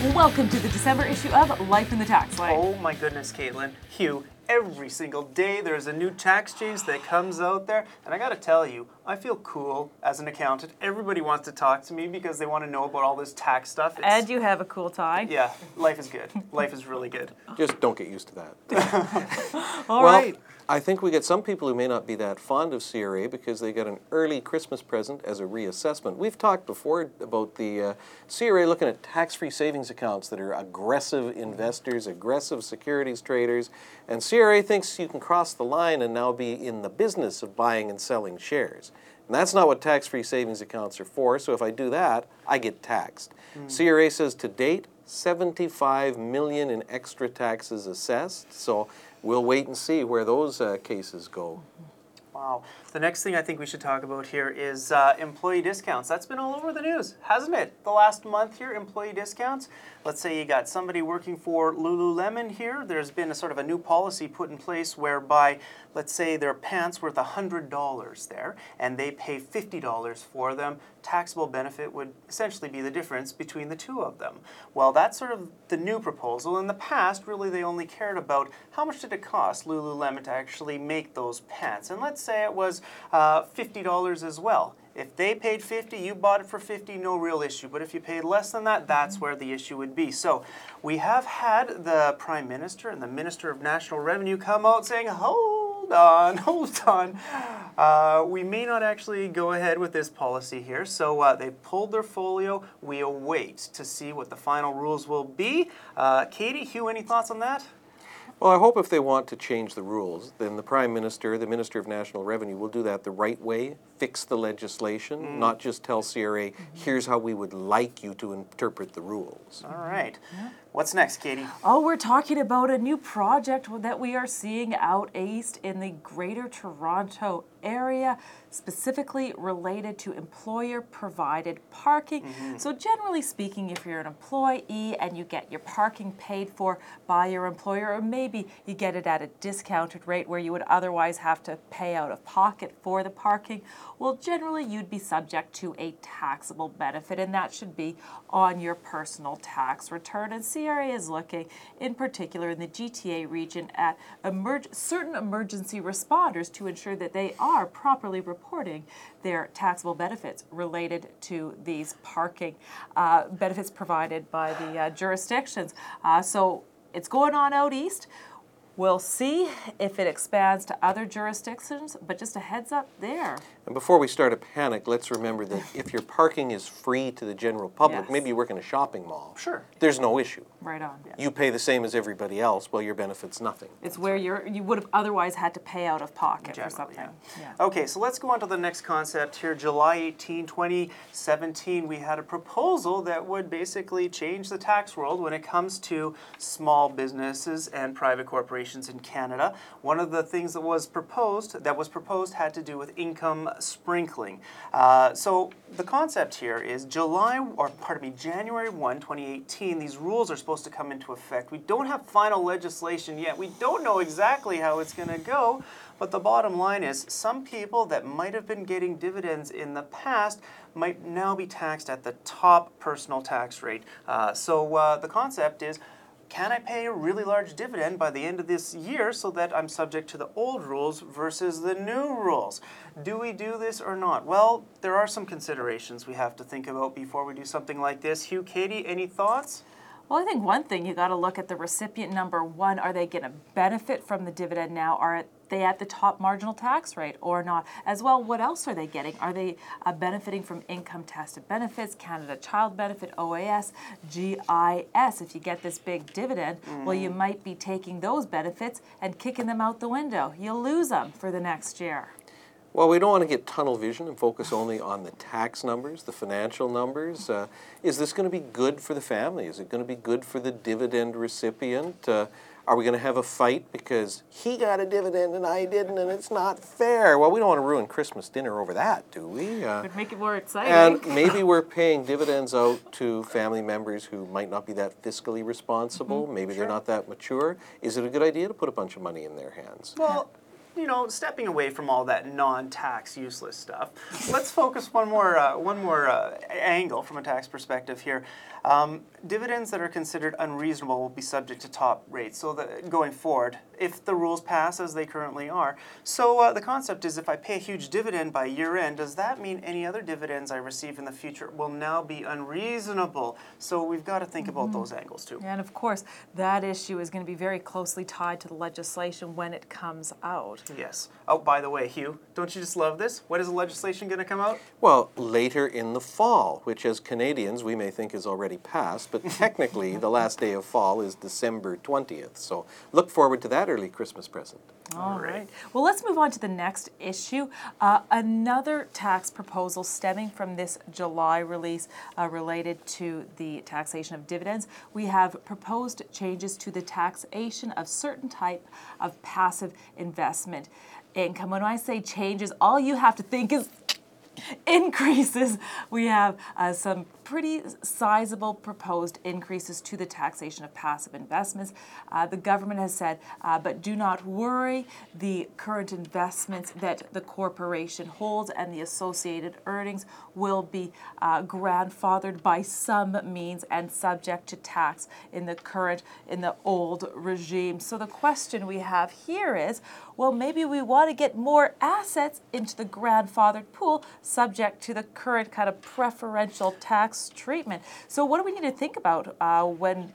Welcome to the December issue of Life in the Tax Lane. Oh my goodness, Caitlin. Hugh, every single day there's a new tax change that comes out there. And I gotta tell you, I feel cool as an accountant. Everybody wants to talk to me because they want to know about all this tax stuff. It's- And you have a cool tie. yeah, life is good. Life is really good. Just don't get used to that. All well, right. I think we get some people who may not be that fond of CRA because they get an early Christmas present as a reassessment. We've talked before about the uh, CRA looking at tax-free savings accounts that are aggressive investors, aggressive securities traders, and CRA thinks you can cross the line and now be in the business of buying and selling shares. And that's not what tax-free savings accounts are for. So if I do that, I get taxed. CRA says to date, 75 million in extra taxes assessed. So we'll wait and see where those uh, cases go. Wow. The next thing I think we should talk about here is uh, employee discounts. That's been all over the news, hasn't it? The last month here, employee discounts. Let's say you got somebody working for Lululemon here. There's been a sort of a new policy put in place whereby, let's say their pants worth $100 there, and they pay $50 for them. Taxable benefit would essentially be the difference between the two of them. Well, that's sort of the new proposal. In the past, really, they only cared about how much did it cost Lululemon to actually make those pants. And let's say it was uh, $50 as well. If they paid 50, you bought it for 50, no real issue. But if you paid less than that, that's where the issue would be. So we have had the Prime Minister and the Minister of National Revenue come out saying, hold on, hold on. Uh, we may not actually go ahead with this policy here. So uh, they pulled their folio. We await to see what the final rules will be. Uh, Katie, Hugh, any thoughts on that? Well, I hope if they want to change the rules, then the Prime Minister, the Minister of National Revenue, will do that the right way, fix the legislation, mm. not just tell CRA, mm-hmm. here's how we would like you to interpret the rules. All right. What's next, Katie? Oh, we're talking about a new project that we are seeing out east in the Greater Toronto area, specifically related to employer provided parking. Mm-hmm. So, generally speaking, if you're an employee and you get your parking paid for by your employer, or maybe you get it at a discounted rate where you would otherwise have to pay out of pocket for the parking, well, generally you'd be subject to a taxable benefit, and that should be on your personal tax return. And CRA is looking, in particular in the GTA region, at certain emergency responders to ensure that they are properly reporting their taxable benefits related to these parking uh, benefits provided by the uh, jurisdictions. Uh, so it's going on out east. We'll see if it expands to other jurisdictions, but just a heads up there. And before we start a panic, let's remember that if your parking is free to the general public, Yes. maybe you work in a shopping mall, Sure. there's no issue. Right on. You pay the same as everybody else, well, your benefit's nothing. It's where you're you would have otherwise had to pay out of pocket Generally, for something. yeah. Yeah. Okay, so let's go on to the next concept here. July 18, 2017, we had a proposal that would basically change the tax world when it comes to small businesses and private corporations in Canada. One of the things that was proposed that was proposed had to do with income sprinkling. Uh, so the concept here is July or pardon me, January 1, 2018. These rules are supposed to come into effect. We don't have final legislation yet. We don't know exactly how it's going to go. But the bottom line is some people that might have been getting dividends in the past might now be taxed at the top personal tax rate. Uh, so uh, the concept is can I pay a really large dividend by the end of this year so that I'm subject to the old rules versus the new rules? Do we do this or not? Well, there are some considerations we have to think about before we do something like this. Hugh, Katie, any thoughts? Well, I think one thing you got to look at the recipient number one. Are they going to benefit from the dividend now? Are they at the top marginal tax rate or not? As well, what else are they getting? Are they uh, benefiting from income tested benefits, Canada Child Benefit, OAS, GIS? If you get this big dividend, well, you might be taking those benefits and kicking them out the window. You'll lose them for the next year. Well, we don't want to get tunnel vision and focus only on the tax numbers, the financial numbers. Uh, is this going to be good for the family? Is it going to be good for the dividend recipient? Uh, are we going to have a fight because he got a dividend and I didn't and it's not fair? Well, we don't want to ruin Christmas dinner over that, do we? Uh, Would make it more exciting. and maybe we're paying dividends out to family members who might not be that fiscally responsible. Maybe they're not that mature. Is it a good idea to put a bunch of money in their hands? Well, you know, stepping away from all that non-tax useless stuff, let's focus one more uh, one more uh, angle from a tax perspective here. Um, dividends that are considered unreasonable will be subject to top rates. So that going forward, if the rules pass as they currently are, so uh, the concept is if I pay a huge dividend by year end, does that mean any other dividends I receive in the future will now be unreasonable? So we've got to think about those angles too. And of course, that issue is going to be very closely tied to the legislation when it comes out. Yes. Oh, by the way, Hugh, don't you just love this? When is the legislation going to come out? Well, later in the fall, which as Canadians we may think is already passed, but technically the last day of fall is December 20th. So look forward to that early Christmas present. All right. Well, let's move on to the next issue. Uh, another tax proposal stemming from this July release uh, related to the taxation of dividends. We have proposed changes to the taxation of certain type of passive investment income. When I say changes, all you have to think is increases. We have uh, some pretty sizable proposed increases to the taxation of passive investments. Uh, the government has said, uh, but do not worry, the current investments that the corporation holds and the associated earnings will be uh, grandfathered by some means and subject to tax in the current, in the old regime. So the question we have here is, well, maybe we want to get more assets into the grandfathered pool subject to the current kind of preferential tax treatment. So, what do we need to think about uh, when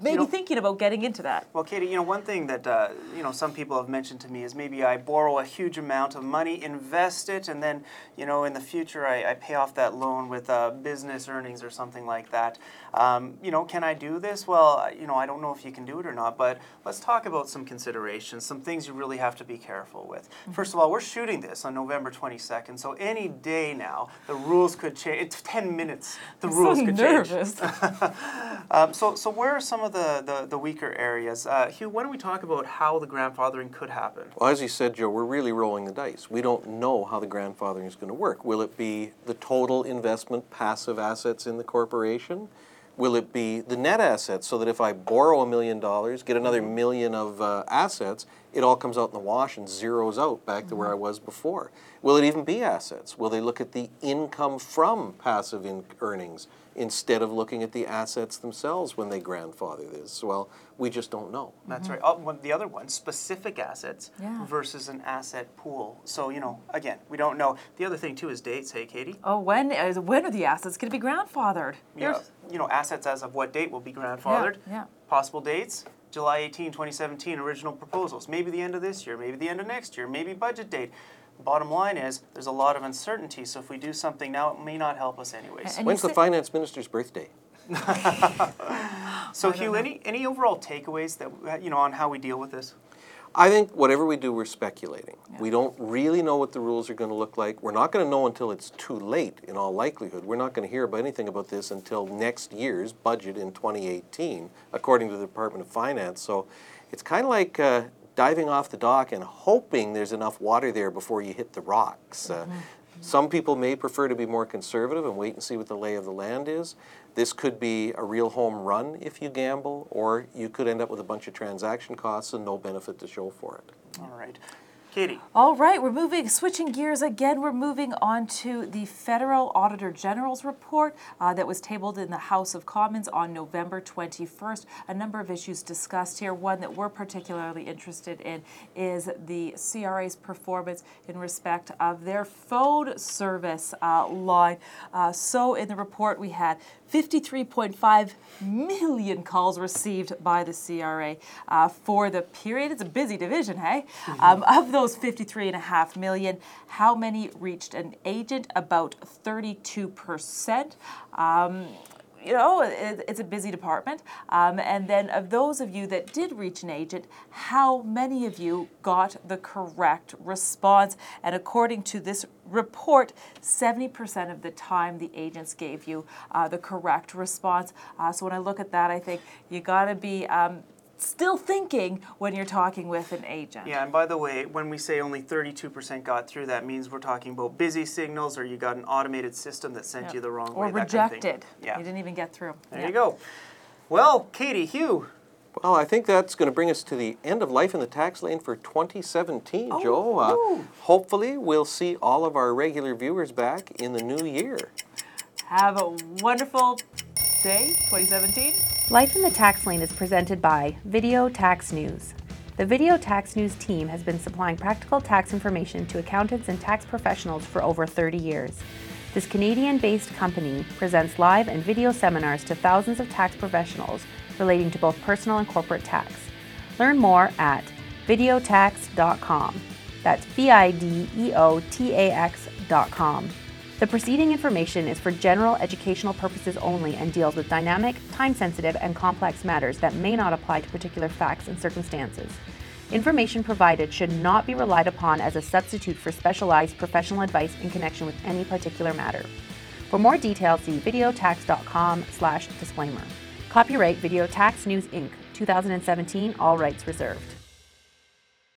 maybe know- thinking about getting into that? Well, Katie, you know, one thing that uh, you know some people have mentioned to me is maybe I borrow a huge amount of money, invest it, and then you know in the future I, I pay off that loan with uh, business earnings or something like that. Um, you know, can I do this? Well, you know, I don't know if you can do it or not, but let's talk about some considerations, some things you really have to be careful with. First of all, we're shooting this on November 22nd, so any day now the rules could change. It's 10 minutes. The rules so could change. nervous. Um, so, so where are some of the, the, the weaker areas? Uh, Hugh, why don't we talk about how the grandfathering could happen? Well, as you said, Joe, we're really rolling the dice. We don't know how the grandfathering is going to work. Will it be the total investment passive assets in the corporation? Will it be the net assets so that if I borrow a million dollars, get another million of uh, assets, it all comes out in the wash and zeroes out back to where I mm-hmm. was before? Will it even be assets? Will they look at the income from passive in- earnings instead of looking at the assets themselves when they grandfather this? Well, we just don't know. That's mm-hmm. right. Oh, one, the other one, specific assets Yeah. versus an asset pool. So, you know, again, we don't know. The other thing, too, is dates. Hey, Katie? Oh, when is when are the assets going to be grandfathered? Yeah, There's- you know, assets as of what date will be grandfathered. Yeah. yeah. Possible dates, July 18, 2017, original proposals. Maybe the end of this year, maybe the end of next year, maybe budget date. Bottom line is, there's a lot of uncertainty, so if we do something now, it may not help us anyways. And When's the say- finance minister's birthday? So, Hugh, any, any overall takeaways that, you know, on how we deal with this? I think whatever we do, we're speculating. We don't really know what the rules are going to look like. We're not going to know until it's too late, in all likelihood. We're not going to hear about anything about this until next year's budget in 2018, according to the Department of Finance. So it's kind of like uh, diving off the dock and hoping there's enough water there before you hit the rocks. Uh, some people may prefer to be more conservative and wait and see what the lay of the land is. This could be a real home run if you gamble, or you could end up with a bunch of transaction costs and no benefit to show for it. All right. Katie? All right, we're moving, switching gears again. We're moving on to the Federal Auditor General's report uh, that was tabled in the House of Commons on November 21st. A number of issues discussed here. One that we're particularly interested in is the CRA's performance in respect of their phone service uh, line. Uh, so, in the report, we had 53.5 million calls received by the CRA uh, for the period. It's a busy division, hey? Um, of those 53.5 million, how many reached an agent? About 32%. Um, you know, it, it's a busy department. Um, and then, of those of you that did reach an agent, how many of you got the correct response? And according to this report, 70% of the time the agents gave you uh, the correct response. Uh, so when I look at that, I think you got to be um, still thinking when you're talking with an agent. Yeah, and by the way, when we say only 32% got through, that means we're talking about busy signals or you got an automated system that sent Yeah. you the wrong Or way. that kind of thing. rejected. Yeah. You didn't even get through. There Yeah. you go. Well, Katie, Hugh, Well, I think that's going to bring us to the end of Life in the Tax Lane for 2017, Joe. Uh, hopefully, we'll see all of our regular viewers back in the new year. Have a wonderful day, 2017. Life in the Tax Lane is presented by Video Tax News. The Video Tax News team has been supplying practical tax information to accountants and tax professionals for over 30 years. This Canadian based company presents live and video seminars to thousands of tax professionals relating to both personal and corporate tax. Learn more at videotax.com. That's V I D E O T A X.com. The preceding information is for general educational purposes only and deals with dynamic, time sensitive, and complex matters that may not apply to particular facts and circumstances. Information provided should not be relied upon as a substitute for specialized professional advice in connection with any particular matter. For more details, see videotax.com/disclaimer. Copyright Video Tax News Inc. 2017, all rights reserved.